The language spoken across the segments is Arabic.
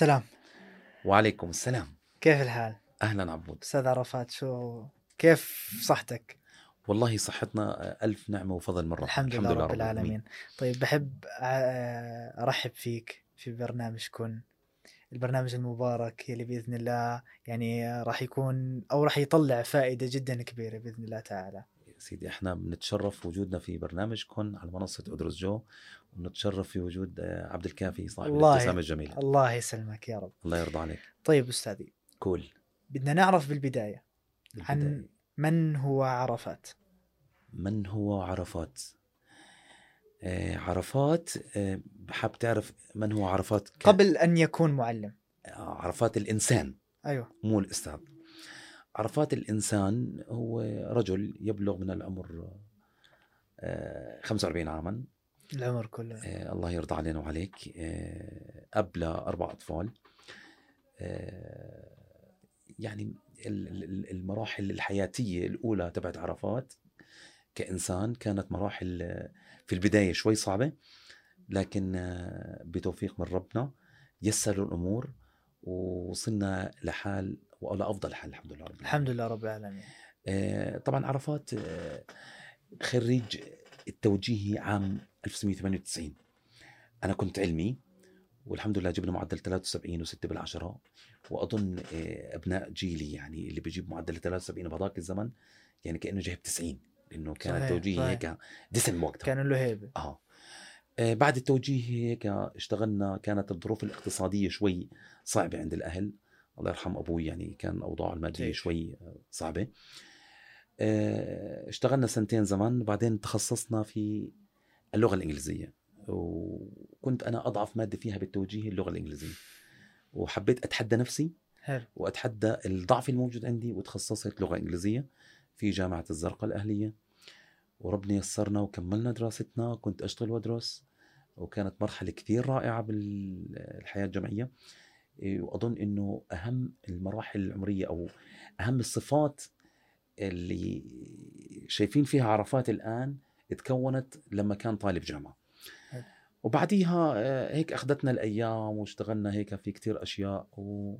سلام وعليكم السلام. كيف الحال؟ أهلا عبود. أستاذ عرفات شو كيف صحتك؟ والله صحتنا ألف نعمة وفضل من ربنا. الحمد, لله رب العالمين. طيب بحب آه، أرحب فيك في برنامج كن. البرنامج المبارك يلي بإذن الله يعني راح يكون أو راح يطلع فائدة جدا كبيرة بإذن الله تعالى. سيدي إحنا بنتشرف وجودنا في برنامجكم على منصة ادرس جو ونتشرف في وجود آه، عبد الكافي صاحب الابتسامة الجميلة. الله يسلمك يا رب. الله يرضى عليك. طيب أستاذي كول بدنا نعرف بالبداية عن البداية. من هو عرفات؟ من هو عرفات؟ آه عرفات آه حاب تعرف من هو عرفات ك- قبل أن يكون معلم. آه، عرفات الإنسان أيوه. مو الأستاذ. عرفات الإنسان هو رجل يبلغ من العمر آه 45 عاما. العمر كله. آه الله يرضى علينا وعليك. آه أب لأربع أطفال. آه يعني ال- ال- المراحل الحياتية الأولى تبعت عرفات كإنسان كانت مراحل آه، في البداية شوي صعبة لكن آه، بتوفيق من ربنا يسر الأمور. ووصلنا لحال ولا أفضل حال الحمد لله رب العالمين. الحمد لله رب العالمين. آه، طبعا عرفات آه، خريج التوجيهي عام 1998 أنا كنت علمي والحمد لله جبنا معدل 73 و6 بالعشرة. وأظن آه، أبناء جيلي يعني اللي بيجيب معدل 73 بهذاك الزمن يعني كأنه جايب 90 لأنه كان التوجيهي. هيك دسم وقتها. كان له هيبة. آه. بعد التوجيه هيك اشتغلنا كانت الظروف الاقتصادية شوي صعبة عند الأهل. الله يرحم أبوي يعني كان أوضاعه المادية كيف؟ شوي آه، صعبة. آه، اشتغلنا سنتين زمان وبعدين تخصصنا في اللغة الإنجليزية. وكنت أنا أضعف مادة فيها بالتوجيه اللغة الإنجليزية. وحبيت أتحدى نفسي حلو. وأتحدى الضعف الموجود عندي وتخصصت لغة إنجليزية في جامعة الزرقاء الأهلية. وربنا يسرنا وكملنا دراستنا كنت أشتغل وأدرس. وكانت مرحلة كثير رائعة بالحياة الجامعية إيه، وأظن أنه أهم المراحل العمرية أو أهم الصفات اللي شايفين فيها عرفات الآن تكونت لما كان طالب جامعة حلو. وبعديها آه، هيك أخذتنا الأيام واشتغلنا هيك في كتير أشياء و...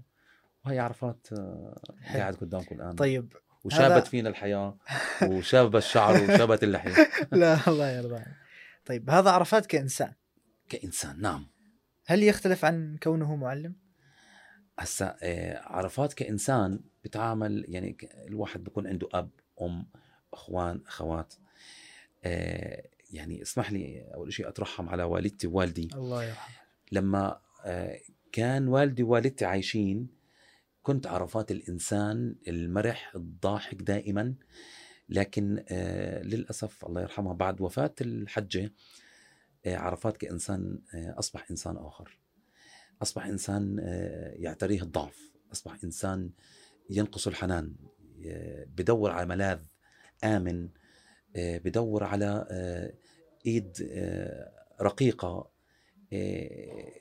وهي عرفات آه،. قاعد قدامكم الآن طيب وشابت هذا- فينا الحياة وشاب الشعر وشابت اللحية لا الله يرضى. طيب هذا عرفات كإنسان كإنسان نعم. هل يختلف عن كونه معلم؟ هسا آه، عرفات كإنسان بتعامل يعني الواحد بيكون عنده أب أم أخوان أخوات. آه، يعني اسمح لي أول شيء أترحم على والدتي ووالدي. الله يرحمه. لما آه، كان والدي ووالدتي عايشين كنت عرفات الإنسان المرح الضاحك دائما. لكن للأسف الله يرحمها بعد وفاة الحجة عرفات كإنسان آه، أصبح إنسان آخر. أصبح إنسان آه، يعتريه الضعف. أصبح إنسان ينقص الحنان آه، بدور على ملاذ آمن آه، بدور على آه، إيد آه، رقيقة آه،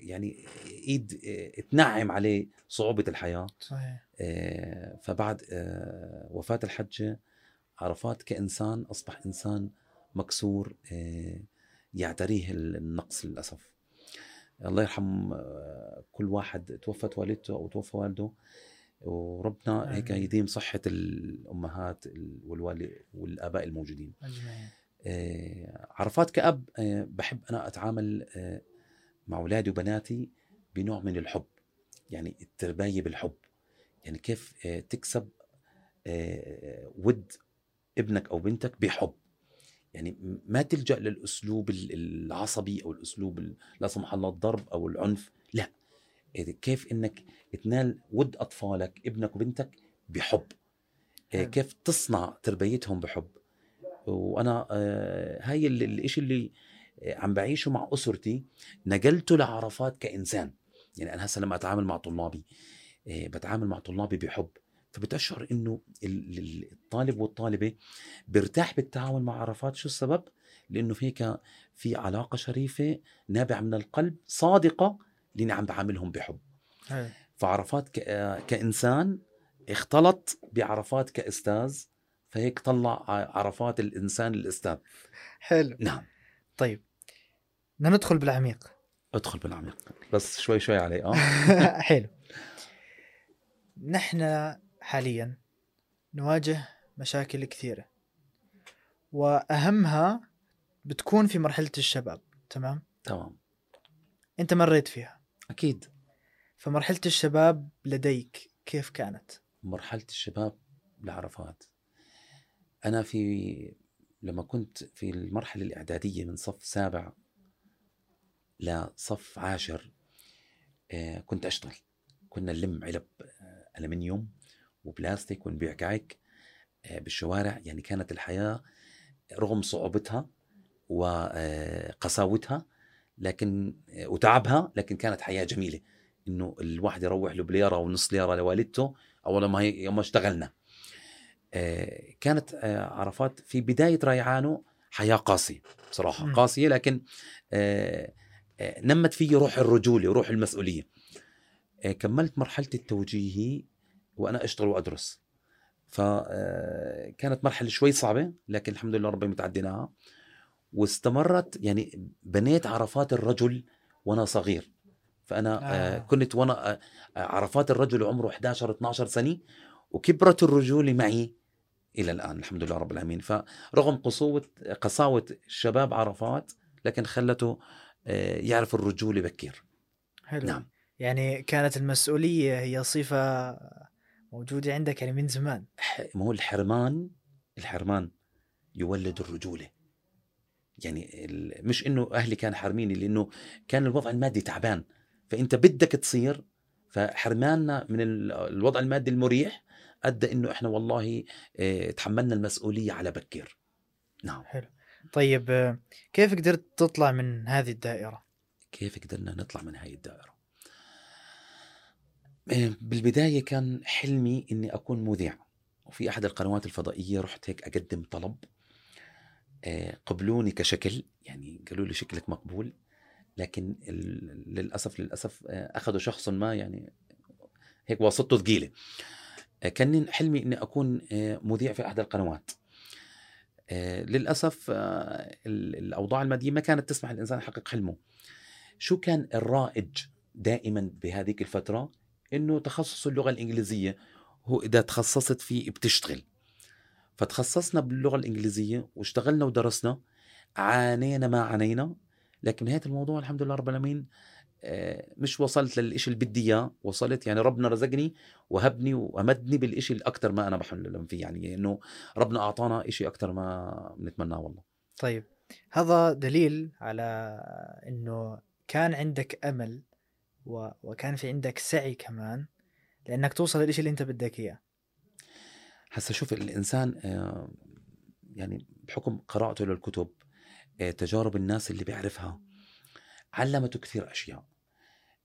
يعني إيد آه، تنعم عليه صعوبة الحياة. صحيح. آه، فبعد آه، وفاة الحجة عرفات كإنسان أصبح إنسان مكسور آه، يعتريه النقص للأسف. الله يرحم آه، كل واحد توفت والدته أو توفى والده وربنا هيك. يديم صحة الأمهات والوالد والآباء الموجودين. أجمعين. آه، عرفات كأب آه، بحب أنا أتعامل آه، مع أولادي وبناتي بنوع من الحب يعني الترباية بالحب. يعني كيف تكسب ود ابنك أو بنتك بحب. يعني ما تلجأ للأسلوب ال- العصبي أو الأسلوب ال- لا سمح الله الضرب أو العنف. لا. إيه، كيف إنك تنال ود أطفالك ابنك وبنتك بحب. إيه،. كيف تصنع تربيتهم بحب. وأنا آه، هاي ال- الإشي اللي آه، عم بعيشه مع أسرتي. نقلته لعرفات كإنسان. يعني أنا هسه لما أتعامل مع طلابي آه، بتعامل مع طلابي بحب. فبتشعر إنه ال- ال- الطالب والطالبة بيرتاح بالتعامل مع عرفات شو السبب؟ لأنه هيك في علاقة شريفة نابعة من القلب صادقة لأني عم بعاملهم بحب. فعرفات ك- كإنسان اختلط بعرفات كأستاذ فهيك طلع عرفات الإنسان الأستاذ. حلو. نعم. طيب. بدنا ندخل بالعميق. ادخل بالعميق. بس شوي شوي علي آه. حلو. نحن حاليا نواجه مشاكل كثيرة. وأهمها بتكون في مرحلة الشباب تمام؟ تمام. أنت مريت فيها. أكيد. فمرحلة الشباب لديك كيف كانت؟ مرحلة الشباب لعرفات. أنا في لما كنت في المرحلة الإعدادية من صف سابع لصف عاشر آه، كنت أشتغل. كنا نلم علب آه، الومنيوم وبلاستيك ونبيع كعك آه، بالشوارع. يعني كانت الحياة رغم صعوبتها وقساوتها لكن وتعبها لكن كانت حياة جميلة. إنه الواحد يروح له بليرة أو نص ليرة لوالدته اول ما هي يوم ما اشتغلنا. آه، كانت آه، عرفات في بداية ريعانه حياة قاسية بصراحة. قاسية لكن آه، آه، نمت فيه روح الرجولة وروح المسؤولية. آه، كملت مرحلة التوجيهي وأنا أشتغل وأدرس. فكانت مرحلة شوي صعبة لكن الحمد لله ربي متعديناها. واستمرت يعني بنيت عرفات الرجل وأنا صغير. فأنا آه. آه. كنت وأنا آه، عرفات الرجل عمره 11 12 سنة وكبرت الرجوله معي إلى الآن الحمد لله رب العالمين. فرغم قسوه قساوة الشباب عرفات لكن خلته آه، يعرف الرجوله بكير. حلو. نعم. يعني كانت المسؤولية هي صفة موجودة عندك يعني من زمان. ما هو الحرمان الحرمان يولد الرجولة. يعني مش إنه أهلي كان حارميني لأنه كان الوضع المادي تعبان. فأنت بدك تصير فحرماننا من ال- الوضع المادي المريح أدى إنه إحنا والله آه، تحملنا المسؤولية على بكير. نعم. حلو. طيب آه، كيف قدرت تطلع من هذه الدائرة؟ كيف قدرنا نطلع من هاي الدائرة؟ بالبداية كان حلمي إني أكون مذيع. وفي أحد القنوات الفضائية رحت هيك أقدم طلب آه، قبلوني كشكل يعني قالوا لي شكلك مقبول لكن للأسف للأسف آه، أخذوا شخص ما يعني هيك واسطته ثقيلة. آه، كان حلمي إني أكون آه، مذيع في أحد القنوات. آه، للأسف آه، ال- الأوضاع المادية ما كانت تسمح الإنسان يحقق حلمه. شو كان الرائج دائما بهذيك الفترة؟ إنه تخصص اللغة الإنجليزية هو إذا تخصصت فيه بتشتغل. فتخصصنا باللغة الإنجليزية واشتغلنا ودرسنا عانينا ما عانينا لكن نهايه الموضوع الحمد لله رب العالمين آه، مش وصلت للإشي اللي بدي إياه وصلت يعني ربنا رزقني وهبني وامدني بالإشي الاكثر ما أنا بحلم فيه يعني إنه ربنا أعطانا إشي أكثر ما بنتمناه والله. طيب هذا دليل على إنه كان عندك أمل وكان في عندك سعي كمان لأنك توصل للشيء اللي أنت بدك إياه. هسا شوف الإنسان آه، يعني بحكم قراءته للكتب آه، تجارب الناس اللي بيعرفها علمته كثير أشياء.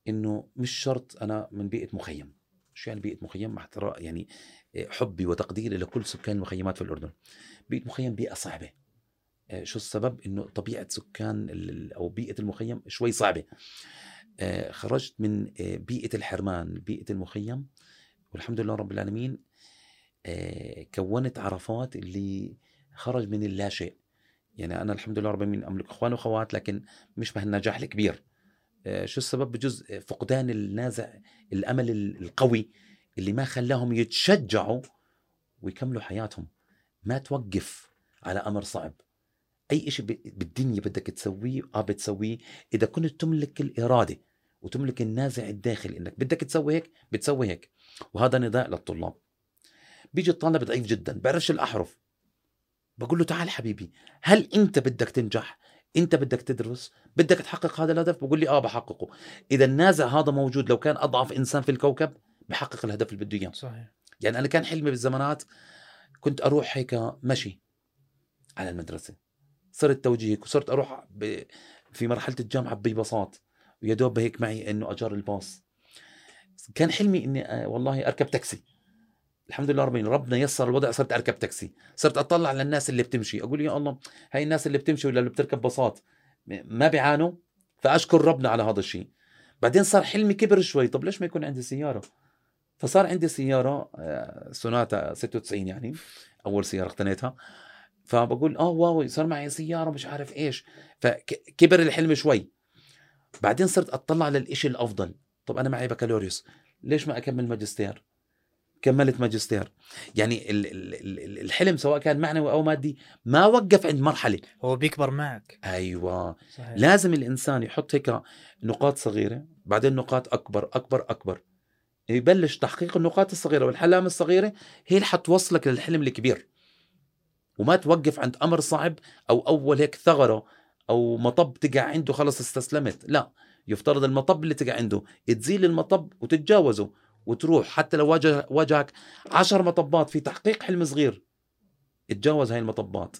إنه مش شرط أنا من بيئة مخيم. شو يعني بيئة مخيم؟ مع يعني آه، حبي وتقديري لكل سكان المخيمات في الأردن. بيئة مخيم بيئة صعبة. شو السبب؟ إنه طبيعة سكان أو بيئة المخيم شوي صعبة. خرجت من آه، بيئة الحرمان بيئة المخيم والحمد لله رب العالمين آه، كونت عرفات اللي خرج من اللا شيء يعني أنا الحمد لله رب العالمين أملك اخوان وأخوات لكن مش بهالنجاح الكبير. آه، شو السبب؟ بجزء فقدان النازع الأمل ال- القوي اللي ما خلاهم يتشجعوا ويكملوا حياتهم. ما توقف على أمر صعب. أي شيء بالدنيا بدك تسويه آه بتسويه. إذا كنت تملك الإرادة وتملك النازع الداخلي إنك بدك تسوي هيك بتسوي هيك. وهذا نداء للطلاب. بيجي الطالب ضعيف جدا بعرفش الأحرف. بقول له تعال حبيبي هل أنت بدك تنجح؟ أنت بدك تدرس؟ بدك تحقق هذا الهدف؟ بقول لي آه بحققه. إذا النازع هذا موجود لو كان أضعف إنسان في الكوكب بحقق الهدف اللي بده إياه. صحيح. يعني أنا كان حلمي بالزمانات كنت أروح هيك مشي على المدرسة. صرت توجيهك وصرت أروح ب... في مرحلة الجامعة ببساط. ويا دوب هيك معي إنه أجار الباص. كان حلمي إني آه، والله أركب تاكسي. الحمد لله ربنا ربنا يسر الوضع صرت أركب تاكسي. صرت أطلع على الناس اللي بتمشي. أقول يا الله هاي الناس اللي بتمشي ولا اللي بتركب باصات ما بيعانوا؟ فأشكر ربنا على هذا الشيء. بعدين صار حلمي كبر شوي. طب ليش ما يكون عندي سيارة؟ فصار عندي سيارة آه، سوناتا 96 يعني أول سيارة اقتنيتها. فبقول آه واو صار معي سيارة مش عارف إيش. فكبر الحلم شوي. بعدين صرت أطلع للإشي الأفضل. طب أنا معي بكالوريوس ليش ما أكمل ماجستير؟ كملت ماجستير. يعني ال- ال- ال- الحلم سواء كان معنوي أو مادي ما وقف عند مرحلة. هو بيكبر معك. أيوه. صحيح. لازم الإنسان يحط هيك نقاط صغيرة بعدين نقاط أكبر أكبر أكبر. يبلش تحقيق النقاط الصغيرة والحلام الصغيرة هي اللي حتوصلك للحلم الكبير. وما توقف عند أمر صعب أو أول هيك ثغرة أو مطب تقع عنده خلص استسلمت. لا يفترض المطب اللي تقع عنده تزيل المطب وتتجاوزه وتروح حتى لو واجه واجهك عشر مطبات في تحقيق حلم صغير اتجاوز هاي المطبات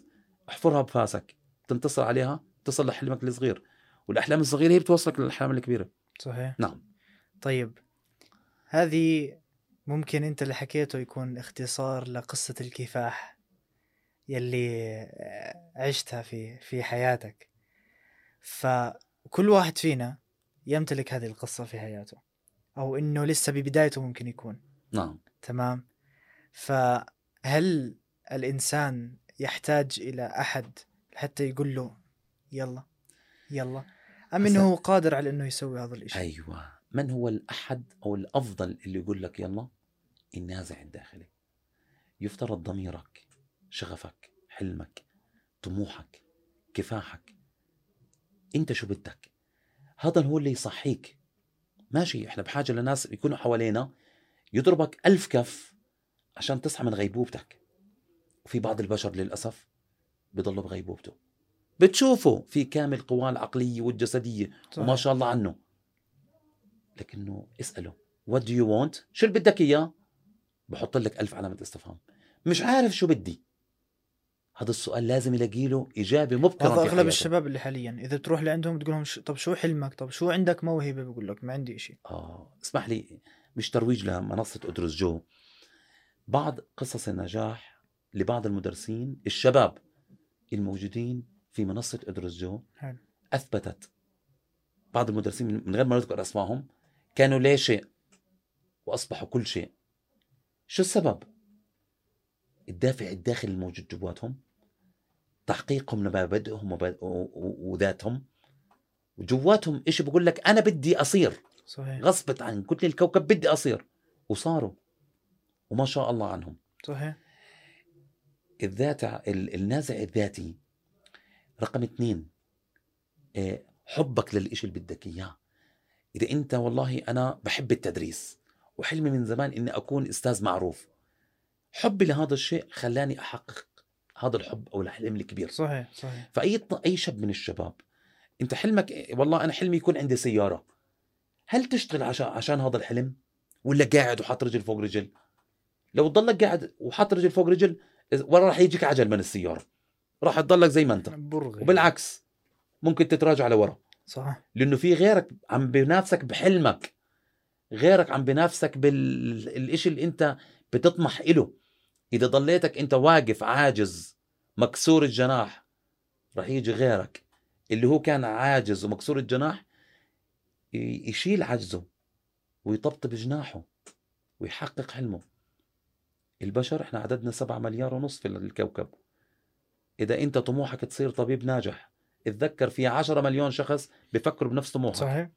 احفرها بفاسك تنتصر عليها تصل لحلمك الصغير. والأحلام الصغيرة هي بتوصلك للأحلام الكبيرة. صحيح. نعم. طيب هذه ممكن أنت اللي حكيته يكون اختصار لقصة الكفاح يلي عشتها في في حياتك. فكل واحد فينا يمتلك هذه القصة في حياته أو إنه لسه ببدايته ممكن يكون. نعم. تمام؟ فهل الإنسان يحتاج إلى أحد حتى يقول له يلا يلا؟ أم إنه هو قادر على إنه يسوي هذا الإشي؟ أيوه. من هو الأحد أو الأفضل اللي يقول لك يلا؟ النازع الداخلي يفترض ضميرك شغفك حلمك طموحك كفاحك. انت شو بدك؟ هذا هو اللي يصحيك. ماشي إحنا بحاجة لناس يكونوا حوالينا يضربك ألف كف عشان تصحى من غيبوبتك. وفي بعض البشر للأسف بضلوا بغيبوبته. بتشوفه في كامل قواه العقلية والجسدية وما شاء الله عنه. لكنه اسأله what do you want? شو اللي بدك إياه؟ بحط لك ألف علامة استفهام. مش عارف شو بدي. هذا السؤال لازم يلاقي له إجابة مبكرة هذا في أغلب. الشباب اللي حاليا إذا تروح لعندهم تقول لهم طب شو حلمك؟ طب شو عندك موهبة؟ بقول لك ما عندي إشي. آه اسمح لي مش ترويج لمنصة أدرس جو. بعض قصص النجاح لبعض المدرسين الشباب الموجودين في منصة أدرس جو حلو. أثبتت. بعض المدرسين من غير ما نذكر أسمائهم كانوا لا شيء؟ وأصبحوا كل شيء. شو السبب؟ الدافع الداخلي الموجود جواتهم؟ تحقيقهم لمبادئهم وذاتهم. وجواتهم إشي بقول لك؟ أنا بدي أصير. صحيح. غصبت عن كل الكوكب بدي أصير. وصاروا. وما شاء الله عنهم. صحيح. الذات ال- النازع الذاتي رقم اثنين آه، حبك للإشي اللي بدك إياه. إذا أنت والله أنا بحب التدريس وحلمي من زمان إني أكون أستاذ معروف. حبي لهذا الشيء خلاني أحقق هذا الحب أو الحلم الكبير. صحيح صحيح. فأي أي شاب من الشباب أنت حلمك؟ والله أنا حلمي يكون عندي سيارة. هل تشتغل عشان عشان هذا الحلم؟ ولا قاعد وحاط رجل فوق رجل؟ لو تضلك قاعد وحاط رجل فوق رجل ورا راح يجيك عجل من السيارة. راح تضلك زي ما أنت. برغي. وبالعكس ممكن تتراجع لورا. صح. لأنه في غيرك عم بينافسك بحلمك. غيرك عم بينافسك بالشيء اللي أنت بتطمح إله. إذا ضليتك أنت واقف عاجز مكسور الجناح رح يجي غيرك. اللي هو كان عاجز ومكسور الجناح يشيل عجزه ويطبطب جناحه ويحقق حلمه. البشر إحنا عددنا سبعة مليار ونص في الكوكب. إذا أنت طموحك تصير طبيب ناجح اتذكر في عشرة مليون شخص بفكروا بنفس طموحك. صحيح.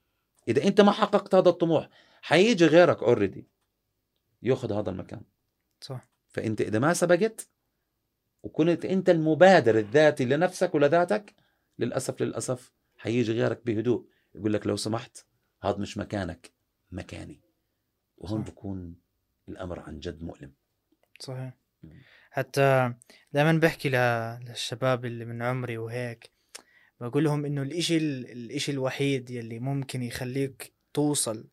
إذا أنت ما حققت هذا الطموح حيجي غيرك اوريدي يأخذ هذا المكان. صح. فانت اذا ما سبقت وكنت أنت المبادر الذاتي لنفسك ولذاتك للأسف للأسف حيجي غيرك بهدوء. يقول لك لو سمحت هذا مش مكانك مكاني. وهون صح. بكون الأمر عن جد مؤلم. صحيح. حتى دائما بحكي للشباب اللي من عمري وهيك بقول لهم إنه الإشي الإشي الوحيد يلي ممكن يخليك توصل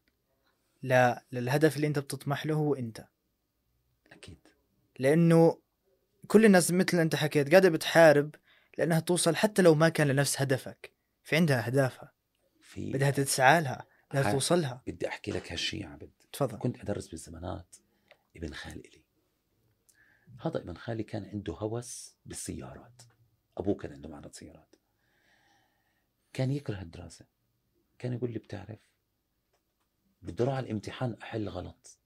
ل... للهدف اللي أنت بتطمح له هو أنت. لأنه كل الناس مثل أنت حكيت قاعدة بتحارب لأنها توصل حتى لو ما كان لنفس هدفك في عندها أهدافها. في بدها تسعى لها بدها توصل لها. بدي أحكي لك هالشيء يا عبد. تفضل. كنت أدرس بالزمانات ابن خالي إلي هذا ابن خالي كان عنده هوس بالسيارات. أبوه كان عنده معرض سيارات. كان يكره الدراسه كان يقول لي بتعرف بدي أروح على الامتحان أحل غلط.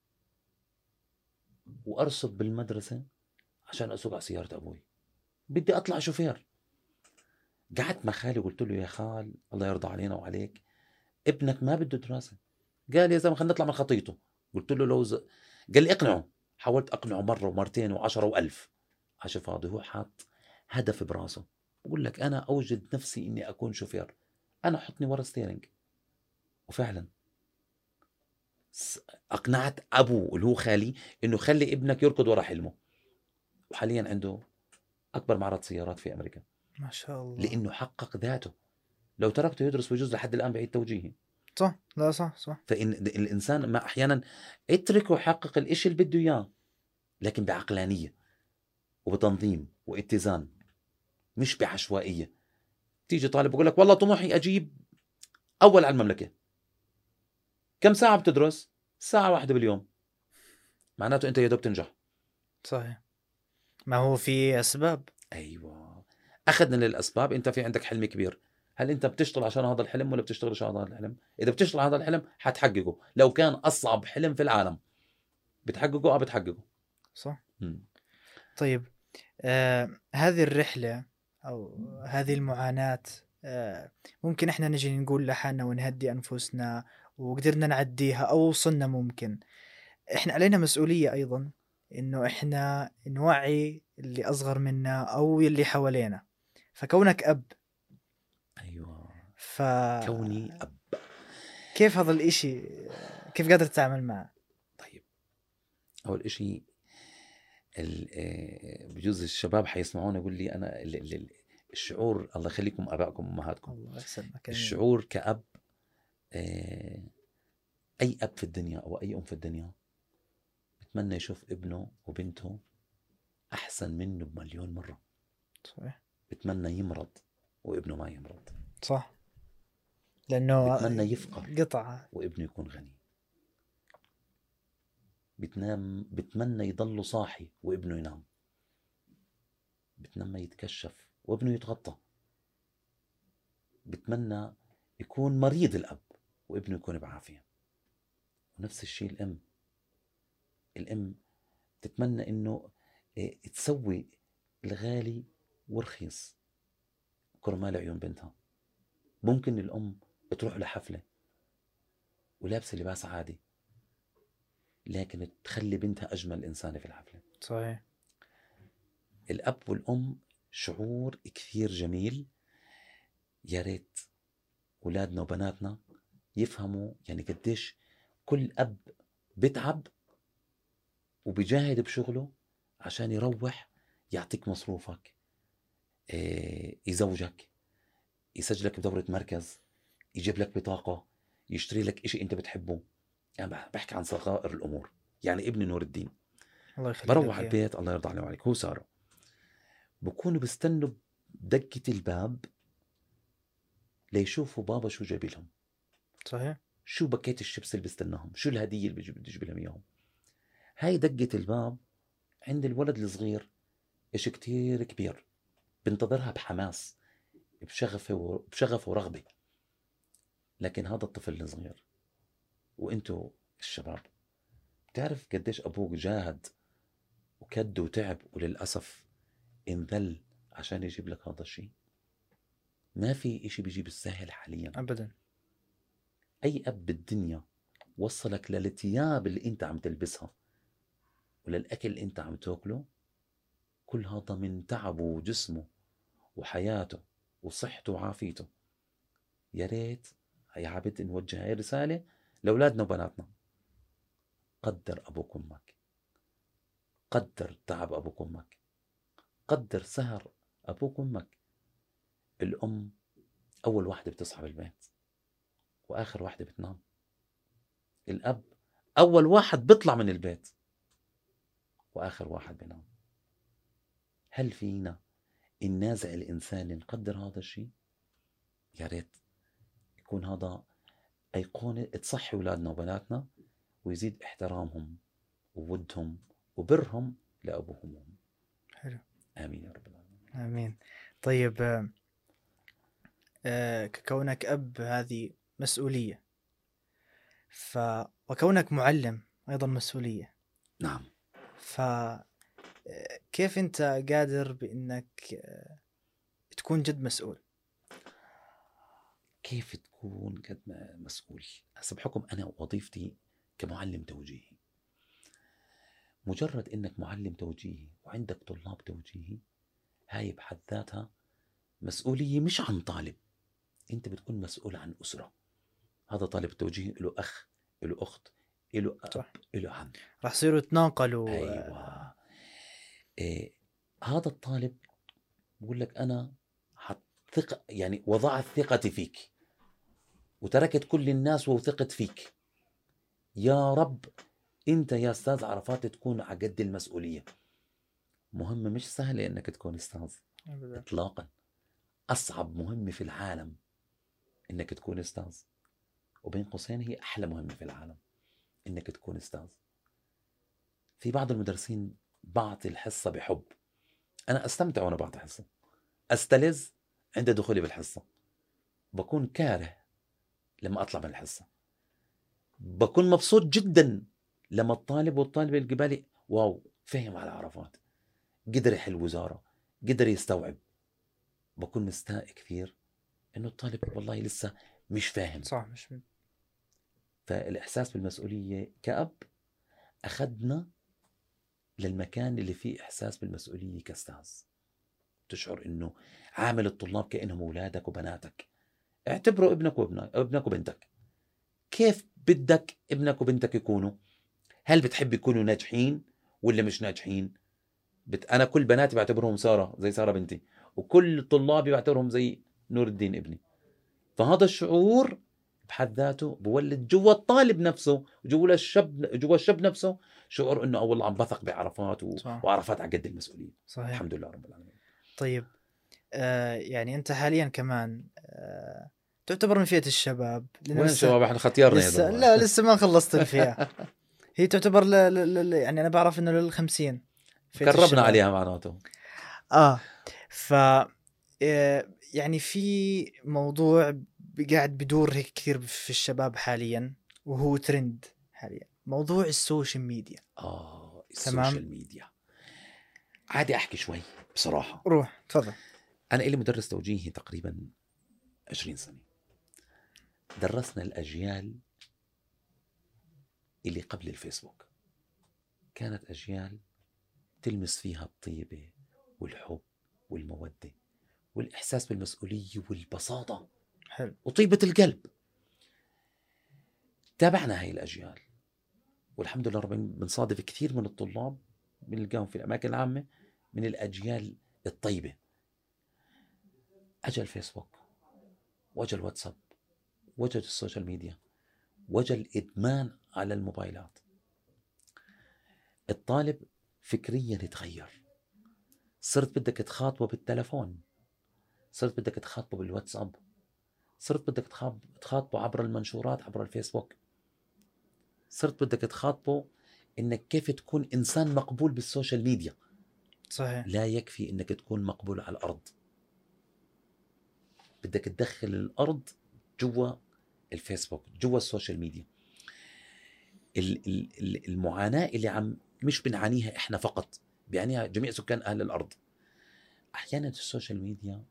وأرصد بالمدرسة عشان اسوق على سيارة أبوي. بدي أطلع شوفير. قعدت مع خالي وقلت له يا خال الله يرضى علينا وعليك ابنك ما بده دراسة. قال يا زلمة خلينا نطلع من خطيته. قلت له لو ز... قال لي اقنعه. حاولت أقنعه مرة ومرتين وعشرة وألف. عشان فاضي هو حاط هدف براسه. بقول لك أنا أوجد نفسي إني أكون شوفير. أنا حطني ورا ستيرنج وفعلا أقنعت أبوه اللي هو خالي إنه خلي ابنك يركض ورا حلمه. وحاليا عنده أكبر معرض سيارات في أمريكا. ما شاء الله. لأنه حقق ذاته. لو تركته يدرس ويجوز لحد الآن بعيد توجيهي. صح. لا صح صح. فإن الإنسان ما أحيانا اتركه يحقق الإشي اللي بده إياه لكن بعقلانية وبتنظيم واتزان مش بعشوائية. تيجي طالب بقول لك والله طموحي أجيب أول على المملكة. كم ساعة بتدرس؟ ساعة واحدة باليوم. معناته أنت يا دوب تنجح. صحيح. ما هو في أسباب. أيوة. أخذنا للأسباب أنت في عندك حلم كبير. هل أنت بتشتغل عشان هذا الحلم ولا بتشتغل عشان هذا الحلم؟ إذا بتشتغل هذا الحلم حتحققه. لو كان أصعب حلم في العالم. بتحققه أو بتحققه؟ صح. مم. طيب آه هذه الرحلة أو هذه المعاناة آه ممكن إحنا نجي نقول لحالنا ونهدي أنفسنا وقدرنا نعديها أو وصلنا ممكن. إحنا علينا مسؤولية أيضا إنه إحنا نوعي اللي أصغر منا أو اللي حوالينا. فكونك أب. أيوة. ف كوني أب. كيف هذا الإشي؟ كيف قادر تتعامل معه؟ طيب. أول إشي ال- آه، بجوز الشباب حيسمعوني يقول لي ال- الشعور الله يخليكم أبائكم وأمهاتكم. الله يسلمك الشعور كأب آه، أي أب في الدنيا أو أي أم في الدنيا بتمنى يشوف ابنه وبنته أحسن منه بمليون مرة. صحيح. بتمنى يمرض وابنه ما يمرض. صح. لأنه بتمنى يفقر قطعه وابنه يكون غني. بتنام بتمنى يضله صاحي وابنه ينام. بتمنى يتكشف وابنه يتغطى. بتمنى يكون مريض الأب. وابنه يكون بعافية. ونفس الشيء الأم. الأم تتمنى إنه إيه، تسوي الغالي ورخيص كرمال عيون بنتها. ممكن الأم تروح لحفلة ولابسة لباس عادي لكن تخلي بنتها أجمل إنسانة في الحفلة. صحيح. الأب والأم شعور كثير جميل. يا ريت أولادنا وبناتنا يفهموا يعني قديش كل أب بتعب وبيجاهد بشغله عشان يروح يعطيك مصروفك إيه، يزوجك يسجلك بدورة مركز يجيب لك بطاقة يشتري لك إشي أنت بتحبه. يعني بح- بحكي عن صغائر الأمور. يعني ابني نور الدين. الله يخليك بروح إياه. البيت الله يرضى عليه وعليك. هو سارة. بكونوا بيستنوا بدقة الباب ليشوفوا بابا شو جايب لهم صحيح؟ شو بكيت الشيبس اللي بيستناهم شو الهدية اللي بده يجيب لهم إياهم؟ هاي دقة الباب عند الولد الصغير إشي كتير كبير بنتظرها بحماس بشغف و... بشغف ورغبة. لكن هذا الطفل الصغير وإنتو الشباب بتعرف قديش أبوك جاهد وكد وتعب وللأسف انذل عشان يجيب لك هذا الشيء ما في إشي بيجي بالسهل حاليا. ابدا. أي أب بالدنيا وصلك للثياب اللي أنت عم تلبسها وللأكل اللي أنت عم تأكله كل هذا من تعبه وجسمه وحياته وصحته وعافيته. يا ريت يا عبد نوجه هاي الرسالة لأولادنا وبناتنا. قدر أبوك وأمك. قدر تعب أبوك وأمك. قدر سهر أبوك وأمك. الأم أول واحدة بتصحى بالبيت. وآخر واحدة بتنام. الأب أول واحد بيطلع من البيت وآخر واحد بينام. هل فينا النازع الإنساني نقدر هذا الشيء؟ يا ريت يكون هذا أيقونة تصحي أولادنا وبناتنا ويزيد احترامهم وودهم وبرهم لأبوهم وأمهم. حلو. آمين يا رب العالمين. آمين. طيب آه، آه، كونك أب هذه مسؤولية. ف وكونك معلم أيضا مسؤولية. نعم. ف كيف أنت قادر بأنك آه، تكون جد مسؤول؟ كيف تكون قد مسؤول؟ هسه بحكم أنا وظيفتي كمعلم توجيهي. مجرد أنك معلم توجيهي وعندك طلاب توجيهي هاي بحد ذاتها مسؤولية مش عن طالب. أنت بتكون مسؤول عن أسرة. هذا طالب التوجيه له أخ له أخت له أب صح. له عم. راح يصيروا يتناقلوا. أيوه. إيه هذا الطالب بقول لك أنا حط ثقة يعني وضعت ثقتي فيك وتركت كل الناس ووثقت فيك. يا رب أنت يا أستاذ عرفات تكون على قد المسؤولية. مهمة مش سهلة إنك تكون أستاذ. اطلاقا. أصعب مهمة في العالم إنك تكون أستاذ. وبين قوسين هي أحلى مهمة في العالم إنك تكون أستاذ. في بعض المدرسين بعطي الحصة بحب. أنا أستمتع وأنا بعطي حصة. أستلذ عند دخولي بالحصة. بكون كاره لما أطلع من الحصة. بكون مبسوط جدا لما الطالب والطالبة قبالي واو فهم على عرفات. قدر يحل وزارة قدر يستوعب. بكون مستاء كثير إنه الطالب والله لسه مش فاهم. صح مش فالإحساس بالمسؤولية كأب أخذنا للمكان اللي فيه إحساس بالمسؤولية كأستاذ. تشعر إنه عامل الطلاب كأنهم أولادك وبناتك. اعتبره ابنك وابنك ابنك وبنتك. كيف بدك ابنك وبنتك يكونوا؟ هل بتحب يكونوا ناجحين ولا مش ناجحين؟ بت... أنا كل بناتي بعتبرهم سارة زي سارة بنتي وكل طلابي بعتبرهم زي نور الدين ابني. فهذا الشعور بحد ذاته بولد جوا الطالب نفسه جوا الشاب جوا الشاب نفسه شعور إنه والله عم بثق بعرفات و... صح. وعرفات على قد المسؤوليه صحيح الحمد لله رب العالمين طيب آه يعني أنت حاليا كمان آه تعتبر من فئة الشباب وين لسه- شباب إحنا ختيرنا يا لسه. لا لسه ما خلصت الفئة هي تعتبر ل... ل... ل... يعني أنا بعرف إنه لل 50 فئة قربنا الشباب. عليها معناته آه ف آه، يعني في موضوع قاعد بدور هيك كثير في الشباب حاليا وهو ترند حاليا. موضوع ال social media. آه. ال social media. عادي أحكي شوي بصراحة. روح تفضل. أنا إلي مدرس توجيهي تقريبا 20 سنة. درسنا الأجيال اللي قبل الفيسبوك. كانت أجيال تلمس فيها الطيبة والحب والمودة والإحساس بالمسؤولية والبساطة. حلو. وطيبه القلب. تابعنا هاي الأجيال. والحمد لله بنصادف كثير من الطلاب بنلقاهم في الأماكن العامة من الأجيال الطيبة. اجى الفيسبوك واجى الواتساب واجى ال social media واجى الادمان على الموبايلات. الطالب فكريا يتغير. صرت بدك تخاطبه بالتلفون. صرت بدك تخاطبه بالواتساب. صرت بدك تخاطب- تخاطبه عبر المنشورات عبر الفيسبوك. صرت بدك تخاطبه إنك كيف تكون إنسان مقبول بال social media. صحيح. لا يكفي إنك تكون مقبول على الأرض. بدك تدخل الأرض جوا الفيسبوك جوا ال social media. ال- ال- ال- المعاناة اللي عم مش بنعانيها إحنا فقط بيعانيها جميع سكان أهل الأرض. أحيانا ال social media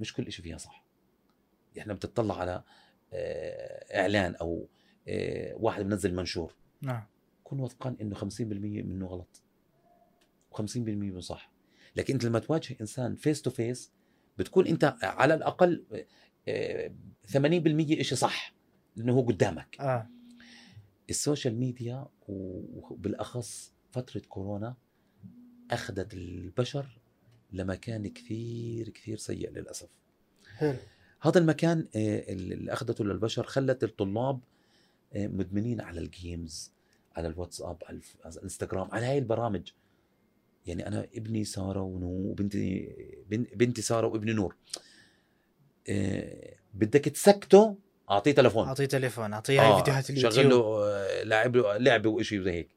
مش كل شيء فيها صح. إحنا بتطلع على آه، إعلان أو آه، واحد منزل منشور. نعم. كن واثقا إنه 50% منه غلط. و50% منه صح. لكن أنت لما تواجه إنسان face to face بتكون أنت على الأقل آه، 80% شيء صح لأنه هو قدامك. آه. ال social media وبالأخص فترة كورونا أخذت البشر لمكان كثير كثير سيء للأسف. حلو. هذا المكان آه، اللي أخذته للبشر خلت الطلاب آه، مدمنين على ال games على الواتساب على الإنستغرام على هاي البرامج. يعني أنا ابني سارة ونو وبنتي بن- بنتي سارة وابني نور. آه، بدك تسكته أعطيه تلفون أعطيه تليفون أعطيه هاي فيديوهات اليوتيوب. شغل له آه، لاعب له لعبه وشيء زي هيك.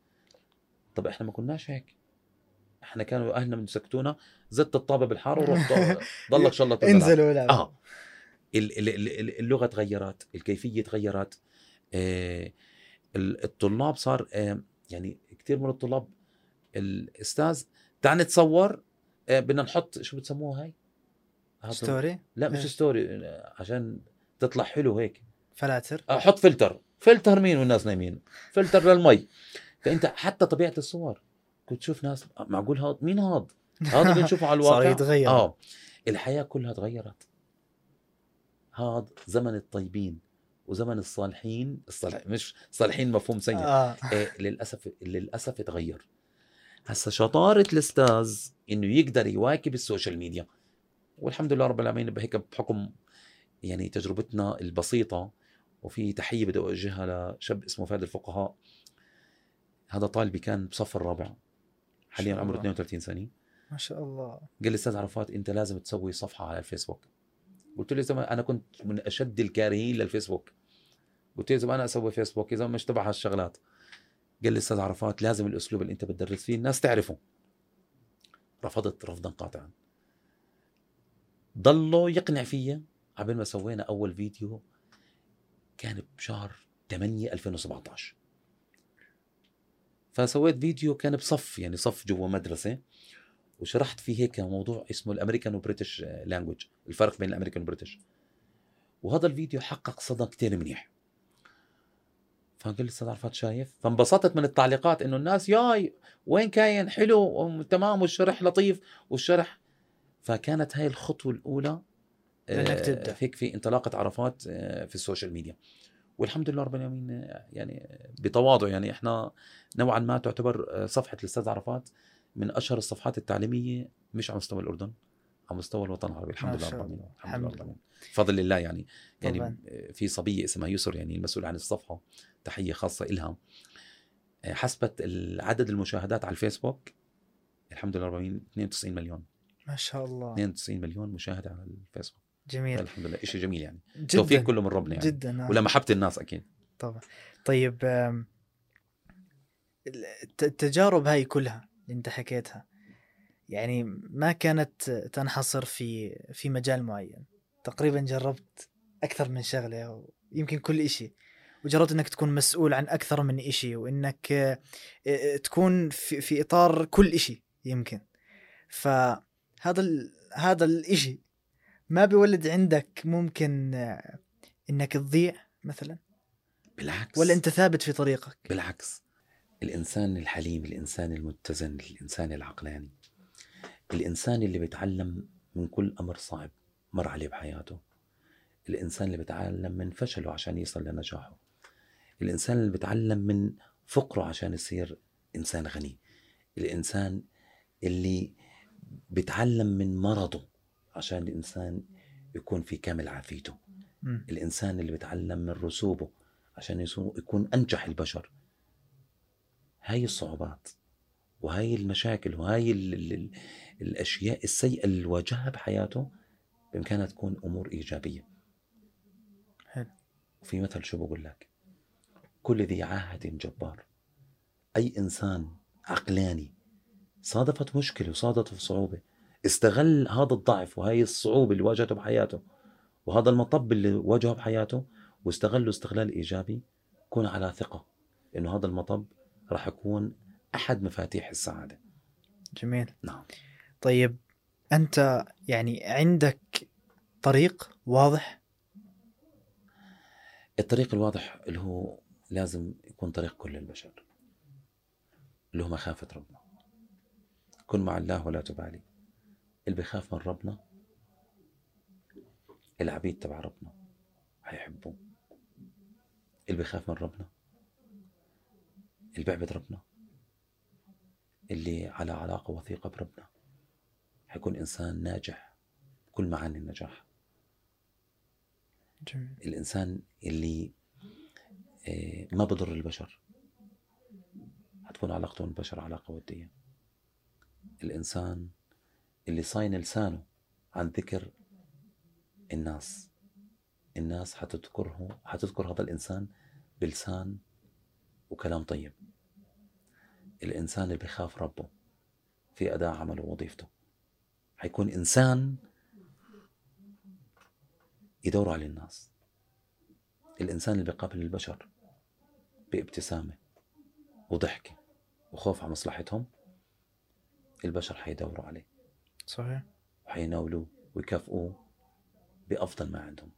طب إحنا ما كناش هيك. إحنا كانوا أهلنا بيسكتونا زت الطابة بالحارة وروح ضل- ضلك شلط. انزلوا لا آه. اللغة تغيرت الكيفية تغيرت آه، ال- الطلاب صار آه، يعني كثير من الطلاب الأستاذ تعال نتصور آه، بدنا نحط شو بتسموها هاي؟ story لا مش؟ story آه، عشان تطلع حلو هيك. فلاتر. أحط فلتر. فلتر مين والناس نايمين؟ فلتر للمي. فأنت حتى طبيعة الصور كنت تشوف ناس معقول هذا مين هذا؟ هذا بنشوفه على الواقع. صار يتغير. آه الحياة كلها تغيرت. هذا زمن الطيبين وزمن الصالحين الصالح مش صالحين مفهوم سيء. آه. إيه للأسف للأسف تغير هسا شطارة الأستاذ إنه يقدر يواكب ال social media. والحمد لله رب العالمين بهيك بحكم يعني تجربتنا البسيطة. وفي تحية بدي أوجهها لشاب اسمه فهد الفقهاء. هذا طالبي كان بصف الرابع حاليا عمره الله. 32 سنة. ما شاء الله. قال لي أستاذ عرفات أنت لازم تسوي صفحة على الفيسبوك. قلت له زلمه أنا كنت من أشد الكارهين للفيسبوك. قلت له زلمه أنا أسوي فيسبوك يا زلمه مش تبع هالشغلات قال لي أستاذ عرفات لازم الأسلوب اللي أنت بتدرس فيه الناس تعرفه. رفضت رفضا قاطعا. ضلوا يقنعوا فيا قبل ما سوينا أول فيديو كان بشهر 8 2017 فسويت فيديو كان بصف يعني صف جوا مدرسة. وشرحت فيه هيك موضوع اسمه ال American و British language الفرق بين ال American وال British وهذا الفيديو حقق صدى كتير منيح. فقال لي أستاذ عرفات شايف؟ فانبسطت من التعليقات إنه الناس ياي وين كاين؟ حلو وتمام والشرح لطيف والشرح. فكانت هاي الخطوة الأولى آه، تبدأ. هيك في انطلاقة عرفات آه، في ال social media. والحمد لله رب العالمين آه، يعني بتواضع. يعني إحنا نوعا ما تعتبر صفحة الأستاذ عرفات من أشهر الصفحات التعليمية مش على مستوى الأردن على مستوى الوطن العربي الحمد لله رب العالمين. الحمد لله رب العالمين. بفضل الله يعني يعني طبعاً. في صبية اسمها يسر يعني المسؤول عن الصفحة تحية خاصة إلها. حسبت عدد المشاهدات على الفيسبوك الحمد لله رب العالمين 92 مليون. ما شاء الله. 92 مليون مشاهدة على الفيسبوك. جميل. الحمد لله. شيء جميل يعني. جدا. توفيق كله من ربنا يعني. جدا آه. ولا محبة الناس أكيد. طبعا. طيب التجارب هاي كلها اللي انت حكيتها. يعني ما كانت تنحصر في في مجال معين. تقريبا جربت أكثر من شغلة يمكن كل إشي. وجربت إنك تكون مسؤول عن أكثر من إشي وإنك آه، آه، تكون في, في إطار كل إشي يمكن. فهذا ال... هذا الإشي ما بيولد عندك ممكن آه، إنك تضيع مثلا؟ بالعكس. ولا أنت ثابت في طريقك؟ بالعكس. الإنسان الحليم الإنسان المتزن الإنسان العقلاني. الإنسان اللي بيتعلم من كل أمر صعب مر عليه بحياته. الإنسان اللي بيتعلم من فشله عشان يصل لنجاحه. الإنسان اللي بيتعلم من فقره عشان يصير إنسان غني. الإنسان اللي بيتعلم من مرضه عشان الإنسان يكون في كامل عافيته. مم. الإنسان اللي بيتعلم من رسوبه عشان يكون أنجح البشر. هاي الصعوبات وهاي المشاكل وهاي ال ال ال الأشياء السيئة اللي واجهها بحياته بإمكانها تكون أمور إيجابية. حلو. وفي مثل شو بقول لك؟ كل ذي عاهه جبار. أي إنسان عقلاني صادفت مشكلة وصادفت صعوبة استغل هذا الضعف وهي الصعوبة اللي واجهته بحياته وهذا المطب اللي واجهه بحياته واستغله استغلال إيجابي كون على ثقة إنه هذا المطب راح يكون أحد مفاتيح السعادة. جميل. نعم. طيب أنت يعني عندك طريق واضح؟ الطريق الواضح اللي هو لازم يكون طريق كل البشر اللي هو مخافة ربنا. كن مع الله ولا تبالي اللي بيخاف من ربنا العبيد تبع ربنا حيحبوه اللي بيخاف من ربنا اللي بيعبد ربنا. اللي على علاقة وثيقة بربنا. حيكون إنسان ناجح بكل معاني النجاح. جميل. الإنسان اللي آه، ما بضر البشر. حتكون علاقته بالبشر علاقة ودية. الإنسان اللي صاين لسانه عن ذكر الناس. الناس حتذكره حتذكر هذا الإنسان بلسان وكلام طيب. الإنسان اللي بيخاف ربه في أداء عمله ووظيفته. حيكون إنسان يدور على الناس. الإنسان اللي بيقابل البشر بابتسامة وضحكة وخوف على مصلحتهم البشر حيدوروا عليه. صحيح. وحيناولوه ويكافئوه بأفضل ما عندهم.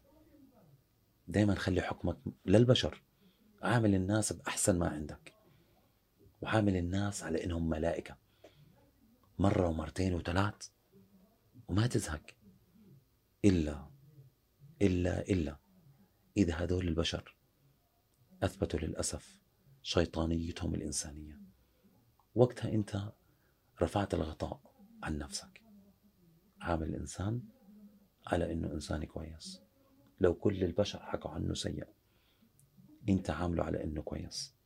دائما خلي حكمك للبشر. عامل الناس بأحسن ما عندك. وعامل الناس على إنهم ملائكة. مرة ومرتين وثلاث وما تزهق. إلا إلا إلا إذا هذول البشر أثبتوا للأسف شيطانيتهم الإنسانية. وقتها أنت رفعت الغطاء عن نفسك. عامل الإنسان على إنه إنسان كويس. لو كل البشر حكوا عنه سيء أنت عامله على إنه كويس.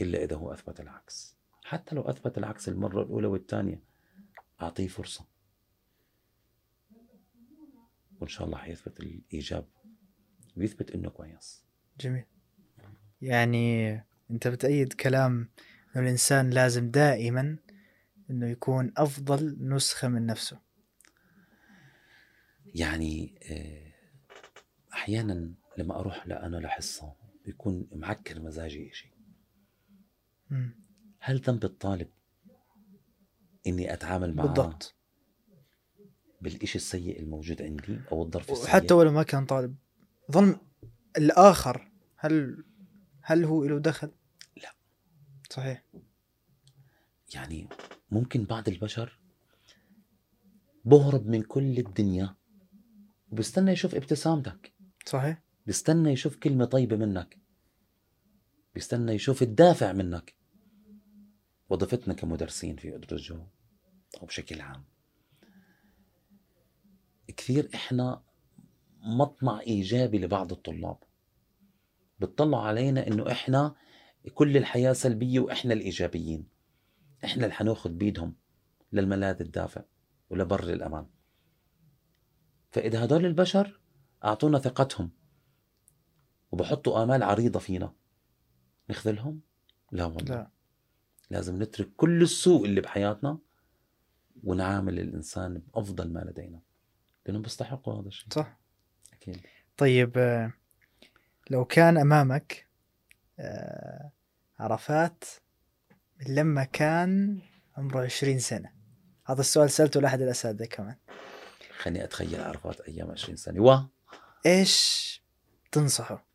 إلا إذا هو أثبت العكس. حتى لو أثبت العكس المرة الأولى والثانية أعطيه فرصة. وإن شاء الله حيثبت الإيجاب. ويثبت إنه كويس. جميل. يعني أنت بتأيد كلام إنه الإنسان لازم دائما إنه يكون أفضل نسخة من نفسه. يعني آه، أحيانا لما أروح لأنا لحصة بيكون معكر مزاجي إشي. مم. هل ذنب الطالب إني أتعامل معه بالضبط. بالإشي السيء الموجود عندي أو الظرف السيء؟ وحتى ولو ما كان طالب ظلم الآخر هل هل هو له دخل؟ لا. صحيح. يعني ممكن بعض البشر بهرب من كل الدنيا وبستنى يشوف ابتسامتك. صحيح. بيستنى يشوف كلمة طيبة منك. بيستنى يشوف الدافع منك. وظيفتنا كمدرسين في أدرجو أو بشكل عام. كثير إحنا مطمع إيجابي لبعض الطلاب. بتطلعوا علينا إنه إحنا كل الحياة سلبية وإحنا الإيجابيين. إحنا اللي حناخذ بيدهم للملاذ الدافع ولبر الأمان. فإذا هدول البشر أعطونا ثقتهم وبحطوا آمال عريضة فينا نخذلهم؟ لا والله. لا. لازم نترك كل السوء اللي بحياتنا ونعامل الإنسان بأفضل ما لدينا لأنهم بيستحقوا هذا الشيء. صح. أكيد. طيب آه، لو كان أمامك آه، عرفات لما كان عمره 20 سنة. هذا السؤال سألته لأحد الأساتذة كمان. خليني أتخيل عرفات أيام 20 سنة. و؟ إيش تنصحه؟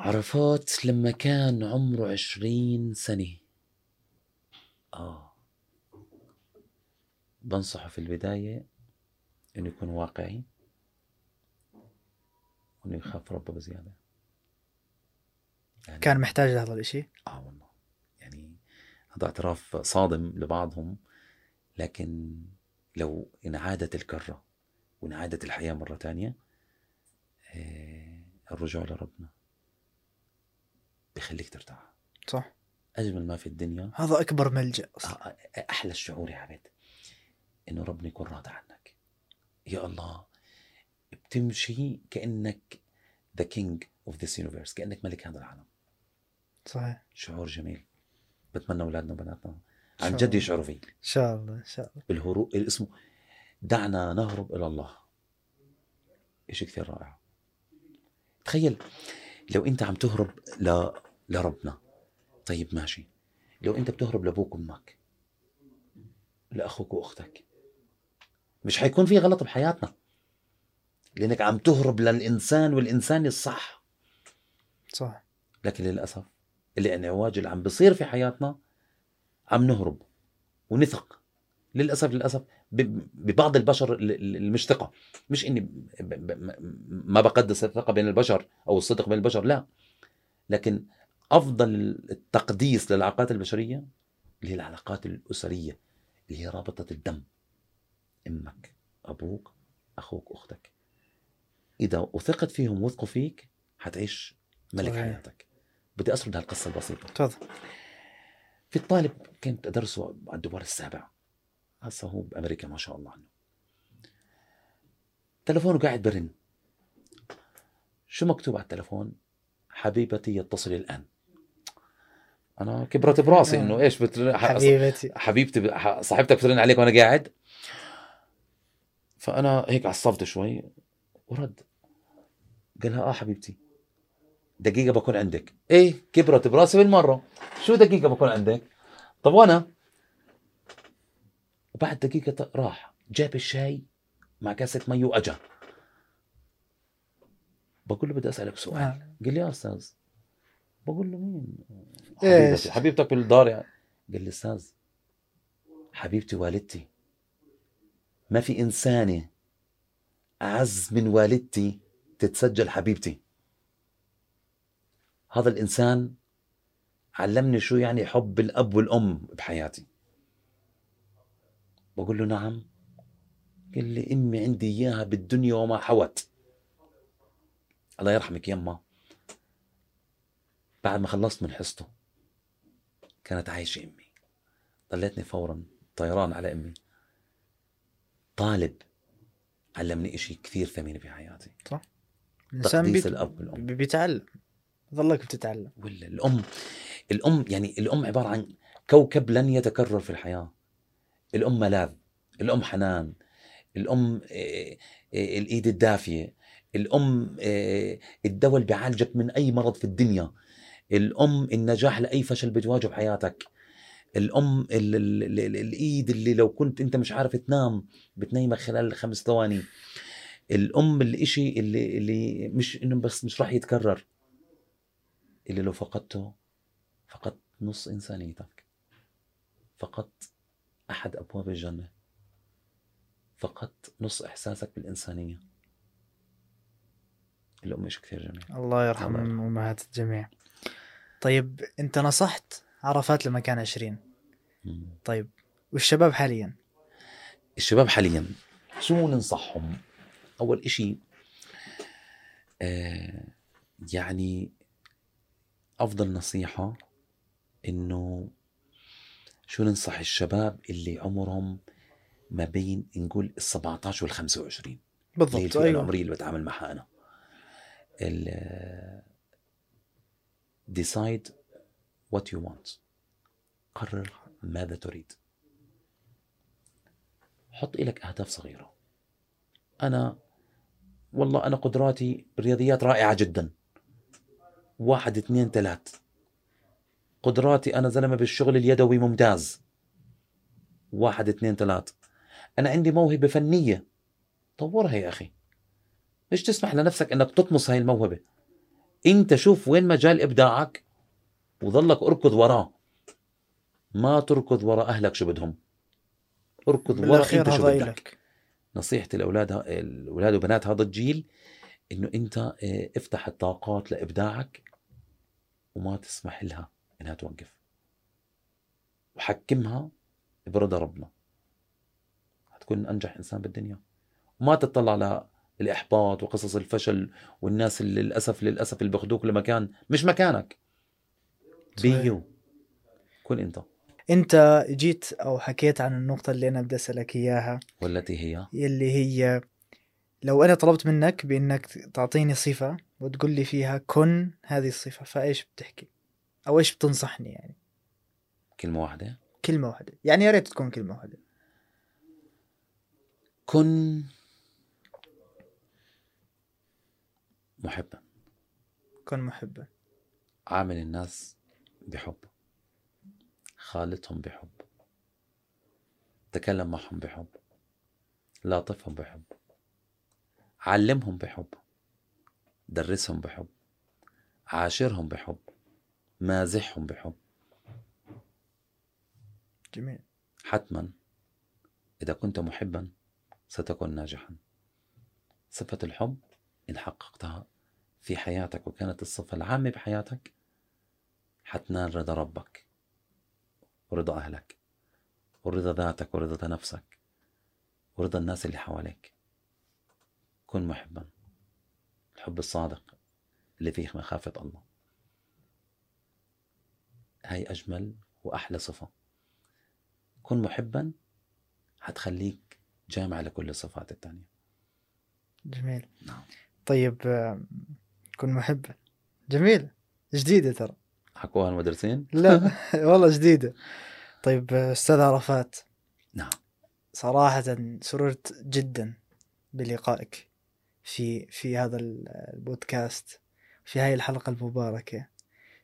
عرفات لما كان عمره 20 سنة. آه. بنصحه في البداية إنه يكون واقعي وإنه يخاف ربه بزيادة. يعني كان محتاج لهذا الإشي؟ آه والله. يعني هذا اعتراف صادم لبعضهم لكن لو انعادت الكرة وانعادت الحياة مرة تانية آه، الرجوع لربنا. بخليك ترتاح. صح. أجمل ما في الدنيا. هذا أكبر ملجأ آه، أصلا آه، أحلى الشعور يا عبيد. إنه ربنا يكون راضي عنك. يا الله بتمشي كأنك the king of this universe كأنك ملك هذا العالم. صحيح. شعور جميل. بتمنى أولادنا وبناتنا. عن جد. يشعروا فيه إن شاء الله إن شاء الله. الهروب اسمه دعنا نهرب إلى الله. شيء كثير رائع. تخيل لو انت عم تهرب ل... لربنا. طيب ماشي. لو انت بتهرب لأبوك وأمك لأخوك وأختك مش حيكون في غلط بحياتنا. لأنك عم تهرب للإنسان والإنسان الصح. صح. لكن للأسف الانعواج اللي عم بصير في حياتنا عم نهرب ونثق. للأسف للأسف ببعض البشر ال- ال- المشتقة. مش إني ما بقدس الثقة بين البشر أو الصدق بين البشر لا. لكن أفضل التقديس للعلاقات البشرية اللي هي العلاقات الأسرية اللي هي رابطة الدم. إمك أبوك أخوك أختك. إذا وثقت فيهم وثقوا فيك حتعيش ملك. حياتك. بدي أسرد هالقصة البسيطة. تفضل. في الطالب كنت أدرسه على الدوار السابع. هسه هو بأمريكا ما شاء الله عنه. تلفونه قاعد برن. شو مكتوب على التلفون؟ حبيبتي يتصل الآن. أنا كبرت براسي إنه إيش بتر... ح- حبيبتي. حبيبتي صاحبتك بترن عليك وأنا قاعد. فأنا هيك عصبت شوي ورد. قال لها آه حبيبتي. دقيقة بكون عندك. إيه كبرت براسي بالمرة. شو دقيقة بكون عندك؟ طب وأنا؟ وبعد دقيقة راح جاب الشاي مع كاسة مي واجا بقول له بدي أسألك سؤال. آه. قال لي يا أستاذ. بقول له مين؟ إيش؟ حبيبتي حبيبتك بالدار يعني. قال لي أستاذ حبيبتي والدتي. ما في إنسانة أعز من والدتي تتسجل حبيبتي. هذا الإنسان علمني شو يعني حب الأب والأم بحياتي. بقول له نعم. قال لي إمي عندي إياها بالدنيا وما حوت. الله يرحمك يما بعد ما خلصت من حصته كانت عايشة أمي. ضليتني فورا طيران على أمي. طالب علمني إشي كثير ثمين في حياتي. الإنسان بيت... والأم. بي- بيتعلم. ظلك بتتعلم. ولا الأم الأم يعني الأم عبارة عن كوكب لن يتكرر في الحياة. الأم ملاذ الأم حنان الأم آه، آه، الإيد الدافية الأم آه، الدواء اللي بيعالجك من أي مرض في الدنيا الأم النجاح لأي فشل بتواجه بحياتك الأم ال ال ال ال الإيد اللي لو كنت أنت مش عارف تنام بتنيمك خلال خمس ثواني الأم الإشي اللي اللي مش إنه بس مش راح يتكرر اللي لو فقدته فقدت نص إنسانيتك فقدت أحد أبواب الجنة. فقدت نص إحساسك بالإنسانية. الأم إيش كثير جميل. الله يرحم. أمهات الجميع. طيب أنت نصحت عرفات لما كان 20 مم. طيب والشباب حاليا؟ الشباب حاليا شو ننصحهم؟ أول إشي آه يعني أفضل نصيحة إنه شو ننصح الشباب اللي عمرهم ما بين نقول ال 17 وال 25 اللي هي بالضبط الفئة أيوه. العمرية اللي بتعامل معها ال decide what you want. قرر ماذا تريد. حط لك أهداف صغيرة. أنا والله أنا قدراتي بالرياضيات رائعة جدا. واحد اثنين ثلاث. قدراتي أنا زلمة بالشغل اليدوي ممتاز. واحد اثنين ثلاث. أنا عندي موهبة فنية. طورها يا أخي. ليش تسمح لنفسك إنك تطمس هاي الموهبة؟ أنت شوف وين مجال إبداعك وظلك أركض وراه ما تركض ورا أهلك شو بدهم. أركض ورا بالأخير انت شو بدك. إلك. نصيحتي لاولاد الأولاد وبنات هذا الجيل إنه أنت آه، افتح الطاقات لإبداعك وما تسمح لها. إنها توقف. وحكمها برضا ربنا. حتكون أنجح إنسان بالدنيا. وما تطلع للإحباط وقصص الفشل والناس اللي للأسف للأسف اللي بياخذوك لمكان مش مكانك. بيو كن أنت. أنت جيت أو حكيت عن النقطة اللي أنا بدي أسألك إياها. والتي هي؟ اللي هي لو أنا طلبت منك بأنك تعطيني صفة وتقول لي فيها كن هذه الصفة فإيش بتحكي؟ أو إيش بتنصحني يعني؟ كلمة واحدة؟ كلمة واحدة. يعني يا ريت تكون كلمة واحدة. كن محبا كن محبا عامل الناس بحب. خالطهم بحب. تكلم معهم بحب. لاطفهم بحب. علمهم بحب. درسهم بحب. عاشرهم بحب. مازحهم بحب. جميل. حتما. إذا كنت محبا ستكون ناجحا. صفة الحب إن حققتها في حياتك وكانت الصفة العامة بحياتك حتنال رضا ربك ورضا أهلك ورضا ذاتك ورضا نفسك ورضا الناس اللي حواليك. كن محبا. الحب الصادق اللي فيه مخافة الله. هاي أجمل وأحلى صفة. كن محبا حتخليك جامع لكل الصفات التانية. جميل. نعم. طيب كن محبا. جميل. جديدة ترى. حكوها المدرسين؟ لا. والله جديدة. طيب أستاذ عرفات. نعم. صراحة سررت جدا بلقائك في في هذا ال- البودكاست في هاي الحلقة المباركة.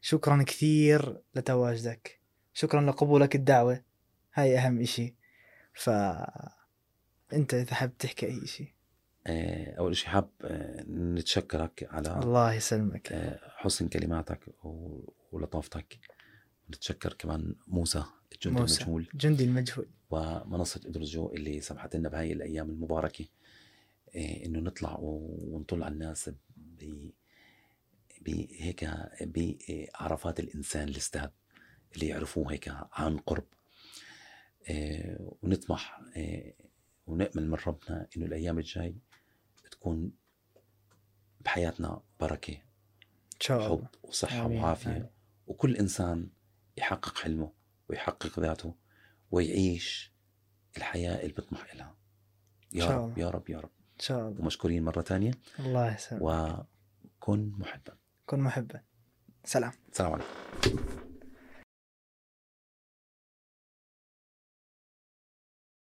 شكرا كثير لتواجدك. شكرا لقبولك الدعوة. هاي أهم إشي. ف أنت إذا حاب تحكي أي شيء آه، أول شيء حاب آه، نتشكرك على الله يسلمك. آه، حسن كلماتك ولطافتك. نتشكر كمان موسى الجندي موسى. المجهول. جندي المجهول. ومنصة إدرجو اللي سمحت لنا بهاي الأيام المباركة إنه نطلع ونطل على الناس بهيك بعرفات الإنسان الأستاذ اللي يعرفوه هيك عن قرب. إيه ونطمح إيه ونأمل من ربنا إنه الأيام الجاي تكون بحياتنا بركة إن شاء الله. حب وصحة آمين. وعافية. آمين. وكل إنسان يحقق حلمه ويحقق ذاته ويعيش الحياة اللي بيطمح إلها. يا إن شاء رب الله. يا رب يا رب. إن شاء الله. ومشكورين مرة تانية. الله يسلمك. وكن محبا كن محبا سلام. السلام عليكم.